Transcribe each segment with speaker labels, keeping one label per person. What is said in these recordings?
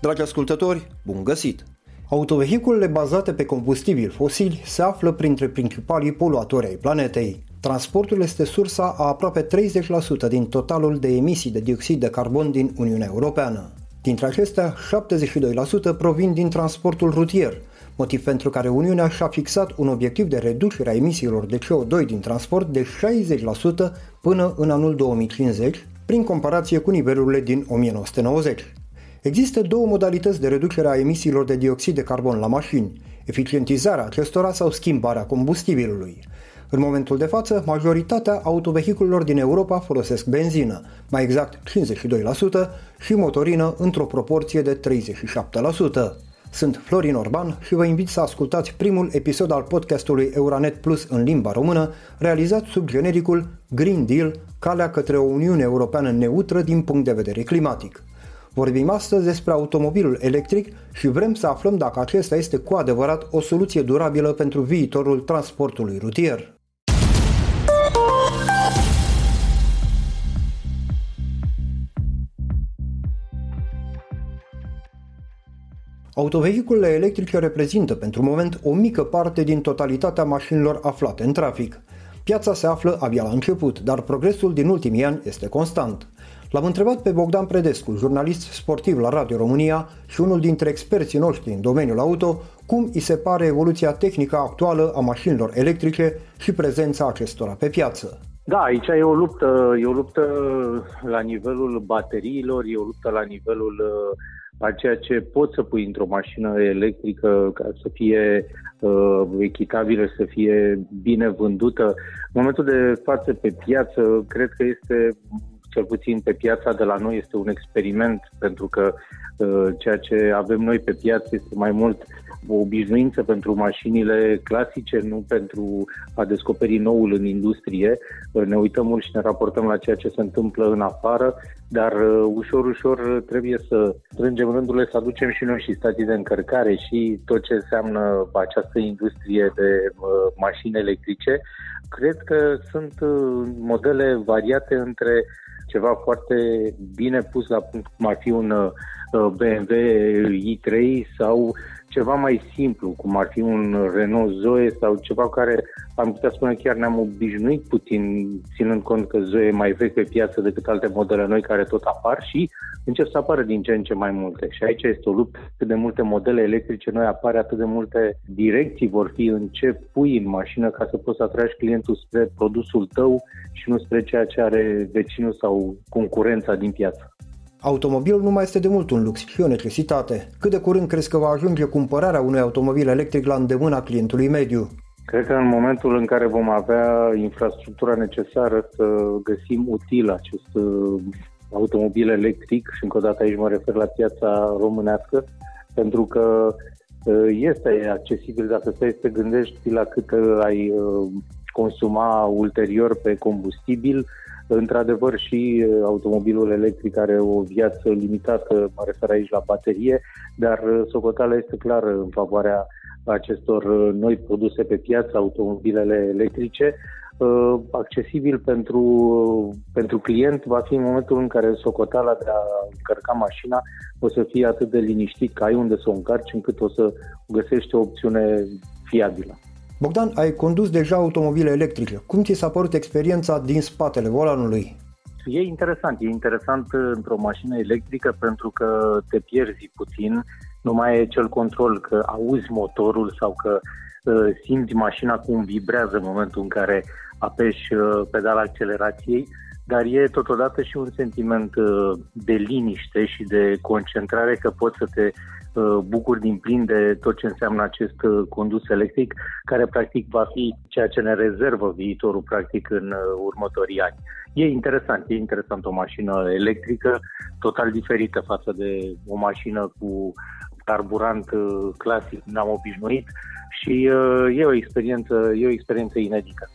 Speaker 1: Dragi ascultători, bun găsit! Autovehiculele bazate pe combustibili fosili se află printre principalii poluatori ai planetei. Transportul este sursa a aproape 30% din totalul de emisii de dioxid de carbon din Uniunea Europeană. Dintre acestea, 72% provin din transportul rutier, motiv pentru care Uniunea și-a fixat un obiectiv de reducere a emisiilor de CO2 din transport de 60% până în anul 2050, prin comparație cu nivelurile din 1990. Există două modalități de reducere a emisiilor de dioxid de carbon la mașini, eficientizarea acestora sau schimbarea combustibilului. În momentul de față, majoritatea autovehiculelor din Europa folosesc benzină, mai exact 52%, și motorină într-o proporție de 37%. Sunt Florin Orban și vă invit să ascultați primul episod al podcastului Euronet Plus în limba română, realizat sub genericul Green Deal, calea către o Uniune Europeană neutră din punct de vedere climatic. Vorbim astăzi despre automobilul electric și vrem să aflăm dacă acesta este cu adevărat o soluție durabilă pentru viitorul transportului rutier. Autovehiculele electrice reprezintă pentru moment o mică parte din totalitatea mașinilor aflate în trafic. Piața se află abia la început, dar progresul din ultimii ani este constant. L-am întrebat pe Bogdan Predescu, jurnalist sportiv la Radio România și unul dintre experții noștri în domeniul auto, cum îi se pare evoluția tehnică actuală a mașinilor electrice și prezența acestora pe piață.
Speaker 2: Da, aici e o luptă, e o luptă la nivelul bateriilor, e o luptă la nivelul uh, a ceea ce poți să pui într-o mașină electrică ca să fie uh, echitabilă, să fie bine vândută. În momentul de față pe piață, cred că este cel puțin pe piața de la noi este un experiment pentru că uh, ceea ce avem noi pe piață este mai mult o obișnuință pentru mașinile clasice, nu pentru a descoperi noul în industrie. Uh, ne uităm mult și ne raportăm la ceea ce se întâmplă în afară, dar uh, ușor, ușor trebuie să strângem rândurile, să aducem și noi și stații de încărcare și tot ce înseamnă această industrie de mașini electrice. Cred că sunt modele variate între ceva foarte bine pus la punct, cum ar fi un uh, BMW i3 sau ceva mai simplu, cum ar fi un Renault Zoe sau ceva care am putea spune chiar ne-am obișnuit puțin, ținând cont că Zoe e mai vechi pe piață decât alte modele noi care tot apar și încep să apară din ce în ce mai multe. Și aici este o luptă, cât de multe modele electrice noi apare, atât de multe direcții vor fi în ce pui în mașină ca să poți să atragi clientul spre produsul tău și nu spre ceea ce are vecinul sau concurența din piață.
Speaker 1: Automobilul nu mai este de mult un lux, ci o necesitate. Cât de curând crezi că va ajunge cumpărarea unui automobil electric la îndemâna clientului mediu?
Speaker 2: Cred că în momentul în care vom avea infrastructura necesară să găsim util acest uh, automobil electric, și încă o dată aici mă refer la piața românească, pentru că uh, este accesibil dacă stai să te gândești la cât ai uh, consuma ulterior pe combustibil, Într-adevăr și automobilul electric are o viață limitată, mă refer aici la baterie, dar socoteala este clară în favoarea acestor noi produse pe piață, automobilele electrice, accesibil pentru, pentru client va fi în momentul în care socoteala de a încărca mașina o să fie atât de liniștit că ai unde să o încarci încât o să găsești o opțiune fiabilă.
Speaker 1: Bogdan, ai condus deja automobile electrice. Cum ți s-a părut experiența din spatele volanului?
Speaker 2: E interesant. E interesant într-o mașină electrică pentru că te pierzi puțin. Nu mai e cel control că auzi motorul sau că uh, simți mașina cum vibrează în momentul în care apeși uh, pedala accelerației, dar e totodată și un sentiment uh, de liniște și de concentrare că poți să te Uh, bucur din plin de tot ce înseamnă acest uh, condus electric, care practic va fi ceea ce ne rezervă viitorul practic în uh, următorii ani. E interesant, e interesant o mașină electrică total diferită față de o mașină cu carburant clasic, n-am obișnuit și e o experiență, e o experiență inedită.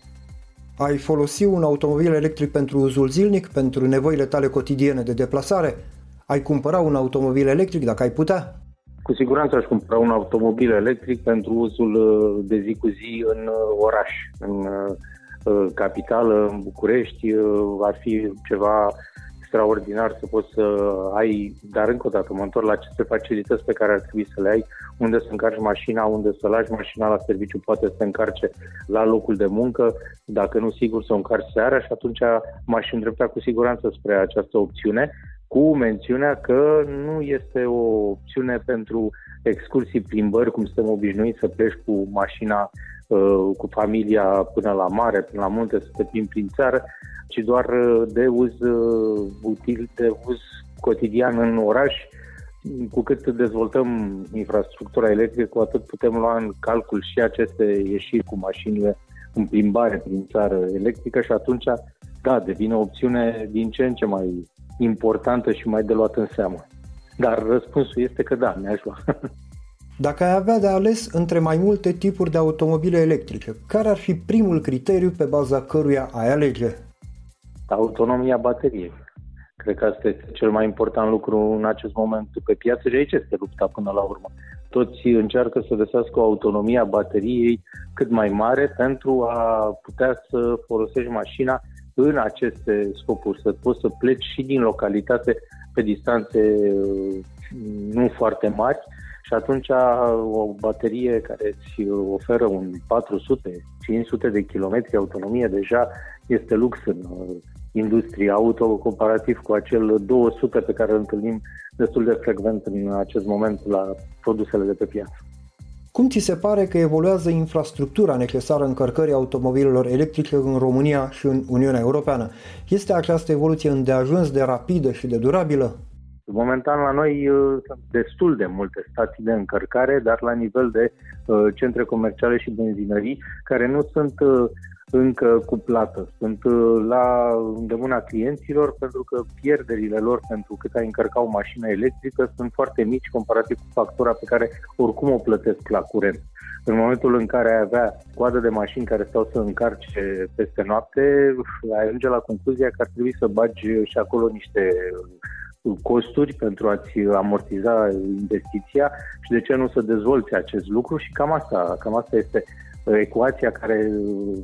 Speaker 1: Ai folosi un automobil electric pentru uzul zilnic, pentru nevoile tale cotidiene de deplasare? Ai cumpăra un automobil electric dacă ai putea?
Speaker 2: Cu siguranță aș cumpăra un automobil electric pentru uzul uh, de zi cu zi în uh, oraș, în uh, capitală, în București. Ar fi ceva extraordinar să poți să ai, dar încă o dată mă întorc la aceste facilități pe care ar trebui să le ai, unde să încarci mașina, unde să lași mașina la serviciu, poate să încarce la locul de muncă, dacă nu sigur să o încarci seara și atunci m-aș îndrepta cu siguranță spre această opțiune, cu mențiunea că nu este o opțiune pentru excursii, plimbări, cum suntem obișnuiți să pleci cu mașina uh, cu familia până la mare, până la munte, să te plimbi prin țară, ci doar uh, de uz uh, util, de uz cotidian în oraș. Cu cât dezvoltăm infrastructura electrică, cu atât putem lua în calcul și aceste ieșiri cu mașinile în plimbare prin țară electrică și atunci, da, devine o opțiune din ce în ce mai importantă și mai de luat în seamă. Dar răspunsul este că da, mi-aș lua.
Speaker 1: Dacă ai avea de ales între mai multe tipuri de automobile electrice, care ar fi primul criteriu pe baza căruia ai alege?
Speaker 2: Autonomia bateriei. Cred că asta este cel mai important lucru în acest moment pe piață și aici este lupta până la urmă. Toți încearcă să găsească o autonomie a bateriei cât mai mare pentru a putea să folosești mașina în aceste scopuri, să poți să pleci și din localitate pe distanțe uh, nu foarte mari și atunci o baterie care îți oferă un 400-500 de kilometri autonomie deja este lux în uh, industria auto comparativ cu acel 200 pe care îl întâlnim destul de frecvent în acest moment la produsele de pe piață.
Speaker 1: Cum ți se pare că evoluează infrastructura necesară încărcării automobilelor electrice în România și în Uniunea Europeană? Este această evoluție îndeajuns de rapidă și de durabilă?
Speaker 2: Momentan la noi uh, sunt destul de multe stații de încărcare, dar la nivel de uh, centre comerciale și benzinării, care nu sunt uh, încă cuplată. Sunt uh, la îndemâna clienților pentru că pierderile lor pentru cât ai încărca o mașină electrică sunt foarte mici comparativ cu factura pe care oricum o plătesc la curent. În momentul în care ai avea coadă de mașini care stau să încarce peste noapte, ai ajunge la concluzia că ar trebui să bagi și acolo niște costuri pentru a-ți amortiza investiția și de ce nu să dezvolți acest lucru și cam asta, cam asta este ecuația care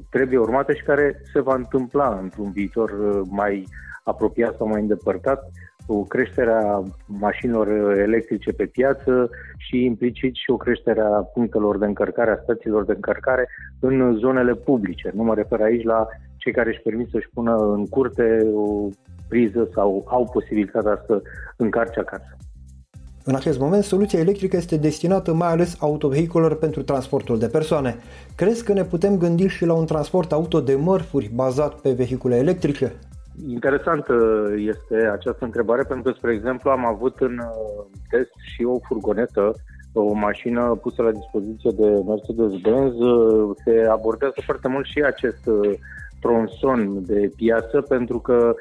Speaker 2: trebuie urmată și care se va întâmpla într-un viitor mai apropiat sau mai îndepărtat cu creșterea mașinilor electrice pe piață și implicit și o creștere a punctelor de încărcare, a stațiilor de încărcare în zonele publice. Nu mă refer aici la cei care își permit să-și pună în curte o priză sau au posibilitatea să încarce acasă.
Speaker 1: În acest moment, soluția electrică este destinată mai ales autovehiculelor pentru transportul de persoane. Crezi că ne putem gândi și la un transport auto de mărfuri bazat pe vehicule electrice?
Speaker 2: Interesantă este această întrebare pentru că, spre exemplu, am avut în uh, test și o furgonetă, o mașină pusă la dispoziție de Mercedes-Benz. Uh, se abordează foarte mult și acest uh, tronson de piață pentru că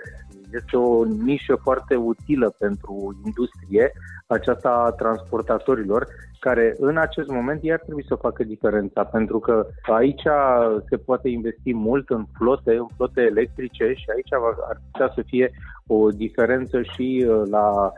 Speaker 2: este o nișă foarte utilă pentru industrie, aceasta a transportatorilor, care în acest moment iar trebuie să facă diferența, pentru că aici se poate investi mult în flote, în flote electrice și aici ar putea să fie o diferență și uh, la uh,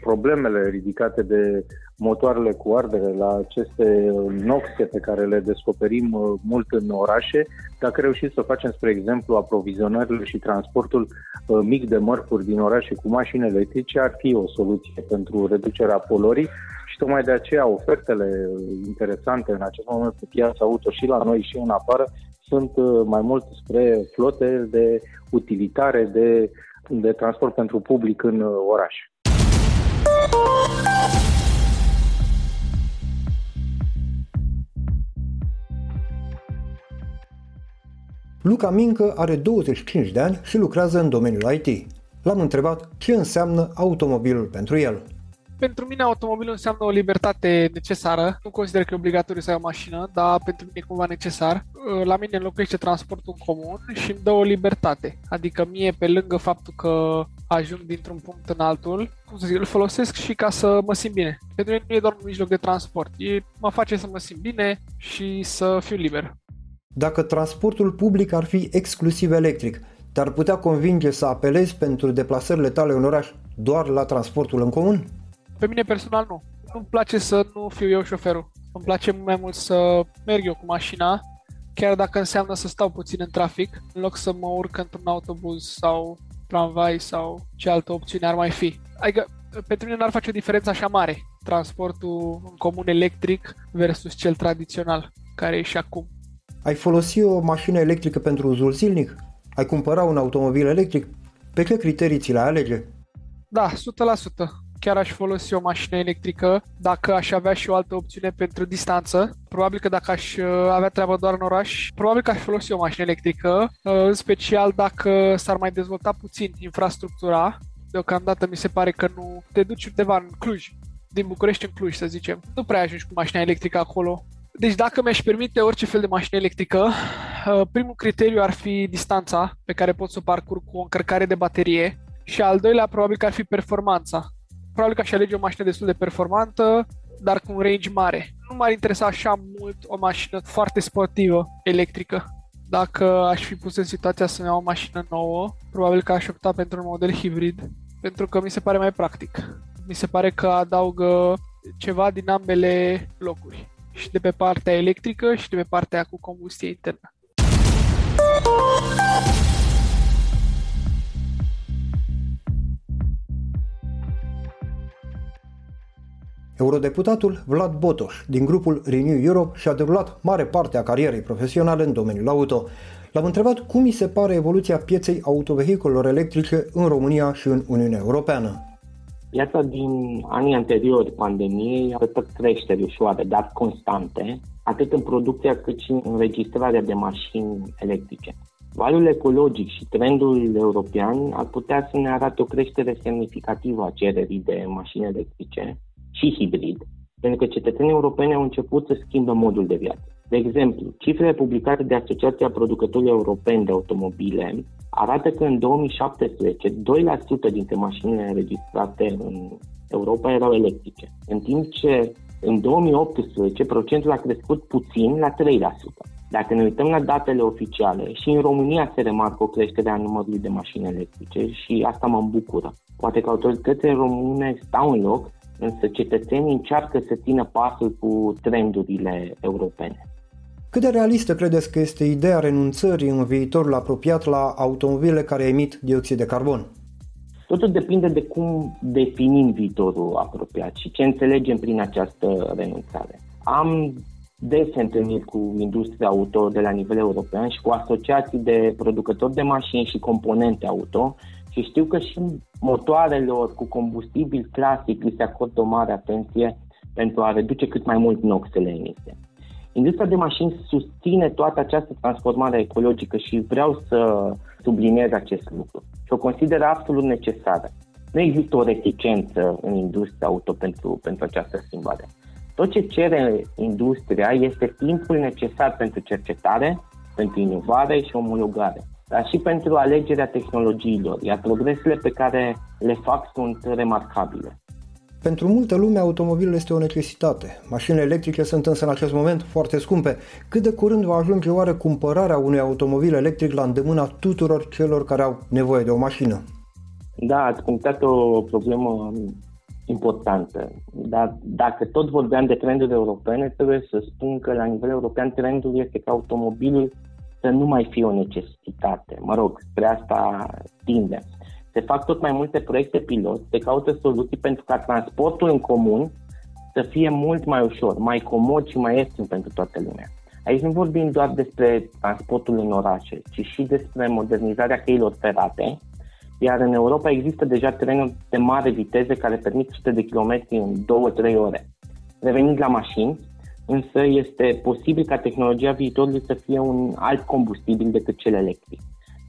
Speaker 2: problemele ridicate de motoarele cu ardere, la aceste noxe pe care le descoperim uh, mult în orașe, dacă reușim să facem, spre exemplu, aprovizionările și transportul uh, mic de mărfuri din orașe cu mașini electrice, ar fi o soluție pentru reducerea polorii și tocmai de aceea ofertele interesante în acest moment pe piața auto și la noi și în afară sunt uh, mai mult spre flote de utilitare, de, de transport pentru public în oraș.
Speaker 1: Luca Mincă are 25 de ani și lucrează în domeniul IT. L-am întrebat ce înseamnă automobilul pentru el.
Speaker 3: Pentru mine automobilul înseamnă o libertate necesară. Nu consider că e obligatoriu să ai o mașină, dar pentru mine e cumva necesar. La mine înlocuiește transportul în comun și îmi dă o libertate. Adică mie, pe lângă faptul că ajung dintr-un punct în altul, cum să zic, îl folosesc și ca să mă simt bine. Pentru mine nu e doar un mijloc de transport. E, mă face să mă simt bine și să fiu liber.
Speaker 1: Dacă transportul public ar fi exclusiv electric, te-ar putea convinge să apelezi pentru deplasările tale în oraș doar la transportul în comun?
Speaker 3: Pe mine personal nu. Nu-mi place să nu fiu eu șoferul. Îmi place mai mult să merg eu cu mașina, chiar dacă înseamnă să stau puțin în trafic, în loc să mă urc într-un autobuz sau tramvai sau ce altă opțiune ar mai fi. Adică pentru mine n-ar face o diferență așa mare transportul în comun electric versus cel tradițional, care e și acum.
Speaker 1: Ai folosi o mașină electrică pentru uzul zilnic? Ai cumpăra un automobil electric? Pe ce criterii ți le alege?
Speaker 3: Da, 100%. Chiar aș folosi o mașină electrică dacă aș avea și o altă opțiune pentru distanță. Probabil că dacă aș uh, avea treabă doar în oraș, probabil că aș folosi o mașină electrică, uh, în special dacă s-ar mai dezvolta puțin infrastructura. Deocamdată mi se pare că nu te duci undeva în Cluj, din București în Cluj, să zicem. Nu prea ajungi cu mașina electrică acolo. Deci dacă mi-aș permite orice fel de mașină electrică, uh, primul criteriu ar fi distanța pe care pot să o parcurg cu o încărcare de baterie și al doilea probabil că ar fi performanța. Probabil că aș alege o mașină destul de performantă, dar cu un range mare. Nu m-ar interesa așa mult o mașină foarte sportivă electrică. Dacă aș fi pus în situația să iau o mașină nouă, probabil că aș opta pentru un model hibrid, pentru că mi se pare mai practic. Mi se pare că adaugă ceva din ambele locuri și de pe partea electrică și de pe partea cu combustie internă.
Speaker 1: Eurodeputatul Vlad Botoș, din grupul Renew Europe, și-a derulat mare parte a carierei profesionale în domeniul auto. L-am întrebat cum îi se pare evoluția pieței autovehiculelor electrice în România și în Uniunea Europeană.
Speaker 4: Piața din anii anteriori pandemiei a arătat creșteri ușoare, dar constante, atât în producția cât și în înregistrarea de mașini electrice. Valul ecologic și trendul european ar putea să ne arate o creștere semnificativă a cererii de mașini electrice și hibrid, pentru că cetățenii europeni au început să schimbă modul de viață. De exemplu, cifrele publicate de Asociația Producătorilor Europeni de Automobile arată că în 2017 2% dintre mașinile înregistrate în Europa erau electrice, în timp ce în 2018 procentul a crescut puțin la 3%. Dacă ne uităm la datele oficiale, și în România se remarcă o creștere a numărului de mașini electrice și asta mă bucură. Poate că autoritățile române stau în loc, însă cetățenii încearcă să țină pasul cu trendurile europene.
Speaker 1: Cât de realistă credeți că este ideea renunțării în viitorul apropiat la automobile care emit dioxid de carbon?
Speaker 4: Totul depinde de cum definim viitorul apropiat și ce înțelegem prin această renunțare. Am des întâlniri cu industria auto de la nivel european și cu asociații de producători de mașini și componente auto și știu că și motoarelor cu combustibil clasic li se acordă o mare atenție pentru a reduce cât mai mult noxele emise. Industria de mașini susține toată această transformare ecologică și vreau să subliniez acest lucru și o consideră absolut necesară. Nu există o reticență în industria auto pentru, pentru această schimbare. Tot ce cere industria este timpul necesar pentru cercetare, pentru inovare și omologare, dar și pentru alegerea tehnologiilor, iar progresele pe care le fac sunt remarcabile.
Speaker 1: Pentru multă lume, automobilul este o necesitate. Mașinile electrice sunt însă în acest moment foarte scumpe. Cât de curând va ajunge oare cumpărarea unui automobil electric la îndemâna tuturor celor care au nevoie de o mașină?
Speaker 4: Da, ați punctat o problemă importantă. Dar dacă tot vorbeam de trenduri europene, trebuie să spun că la nivel european trendul este ca automobilul să nu mai fie o necesitate. Mă rog, spre asta tinde. Se fac tot mai multe proiecte pilot, se caută soluții pentru ca transportul în comun să fie mult mai ușor, mai comod și mai ieftin pentru toată lumea. Aici nu vorbim doar despre transportul în orașe, ci și despre modernizarea căilor ferate, iar în Europa există deja trenuri de mare viteză care permit 100 de km în 2-3 ore. Revenind la mașini, însă este posibil ca tehnologia viitorului să fie un alt combustibil decât cel electric.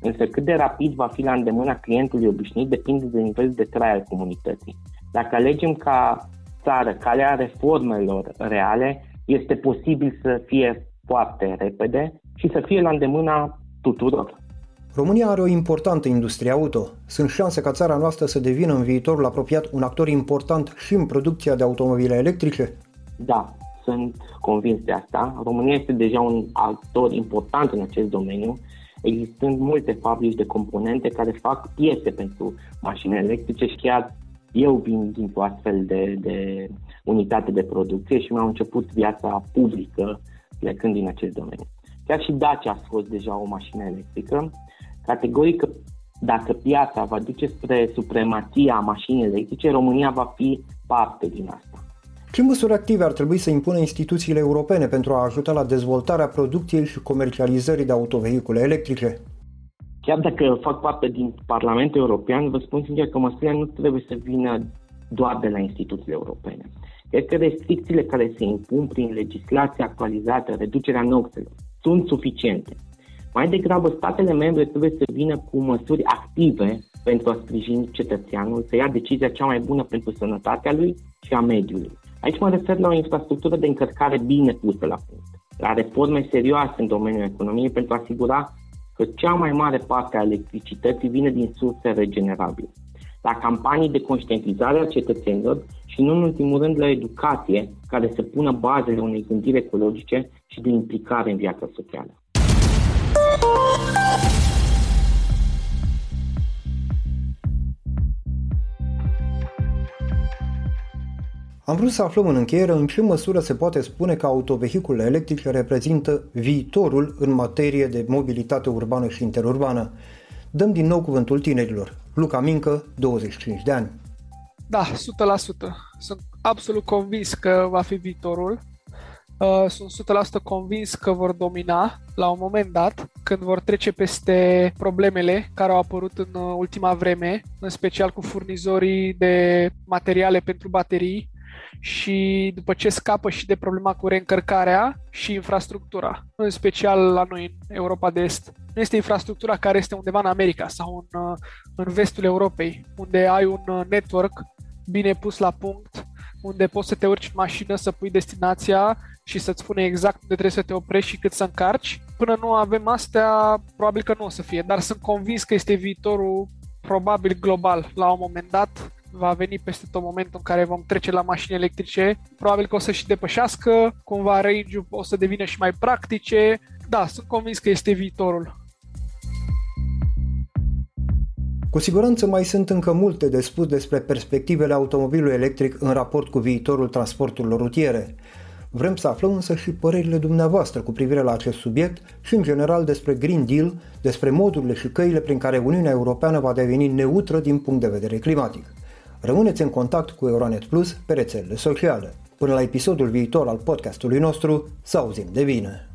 Speaker 4: Însă cât de rapid va fi la îndemâna clientului obișnuit depinde de nivelul de trai al comunității. Dacă alegem ca țară calea reformelor reale, este posibil să fie foarte repede și să fie la îndemâna tuturor.
Speaker 1: România are o importantă industrie auto. Sunt șanse ca țara noastră să devină în viitorul apropiat un actor important și în producția de automobile electrice?
Speaker 4: Da, sunt convins de asta. România este deja un actor important în acest domeniu existând multe fabrici de componente care fac piese pentru mașini electrice și chiar eu vin dintr-o astfel de, de unitate de producție și mi-am început viața publică plecând din acest domeniu. Chiar și Dacia a fost deja o mașină electrică. Categoric dacă piața va duce spre supremația mașinii electrice, România va fi parte din asta.
Speaker 1: Ce măsuri active ar trebui să impună instituțiile europene pentru a ajuta la dezvoltarea producției și comercializării de autovehicule electrice?
Speaker 4: Chiar dacă fac parte din Parlamentul European, vă spun sincer că măsurile nu trebuie să vină doar de la instituțiile europene. Cred că restricțiile care se impun prin legislația actualizată, reducerea noxelor, sunt suficiente. Mai degrabă, statele membre trebuie să vină cu măsuri active pentru a sprijini cetățeanul să ia decizia cea mai bună pentru sănătatea lui și a mediului. Aici mă refer la o infrastructură de încărcare bine pusă la punct, la reforme serioase în domeniul economiei pentru a asigura că cea mai mare parte a electricității vine din surse regenerabile, la campanii de conștientizare a cetățenilor și, nu în ultimul rând, la educație care să pună bazele unei gândiri ecologice și de implicare în viața socială.
Speaker 1: Am vrut să aflăm în încheiere în ce măsură se poate spune că autovehiculele electrice reprezintă viitorul în materie de mobilitate urbană și interurbană. Dăm din nou cuvântul tinerilor. Luca Mincă, 25 de ani.
Speaker 3: Da, 100%. Sunt absolut convins că va fi viitorul. Uh, sunt 100% convins că vor domina la un moment dat, când vor trece peste problemele care au apărut în uh, ultima vreme, în special cu furnizorii de materiale pentru baterii, și după ce scapă și de problema cu reîncărcarea și infrastructura, în special la noi în Europa de Est. Nu este infrastructura care este undeva în America sau în, uh, în vestul Europei, unde ai un uh, network bine pus la punct, unde poți să te urci în mașină, să pui destinația și să-ți spune exact unde trebuie să te oprești și cât să încarci. Până nu avem astea, probabil că nu o să fie, dar sunt convins că este viitorul probabil global la un moment dat va veni peste tot momentul în care vom trece la mașini electrice. Probabil că o să și depășească, cumva range o să devină și mai practice. Da, sunt convins că este viitorul.
Speaker 1: Cu siguranță mai sunt încă multe de spus despre perspectivele automobilului electric în raport cu viitorul transporturilor rutiere. Vrem să aflăm însă și părerile dumneavoastră cu privire la acest subiect și în general despre Green Deal, despre modurile și căile prin care Uniunea Europeană va deveni neutră din punct de vedere climatic. Rămâneți în contact cu Euronet Plus pe rețelele sociale. Până la episodul viitor al podcastului nostru, să auzim de bine!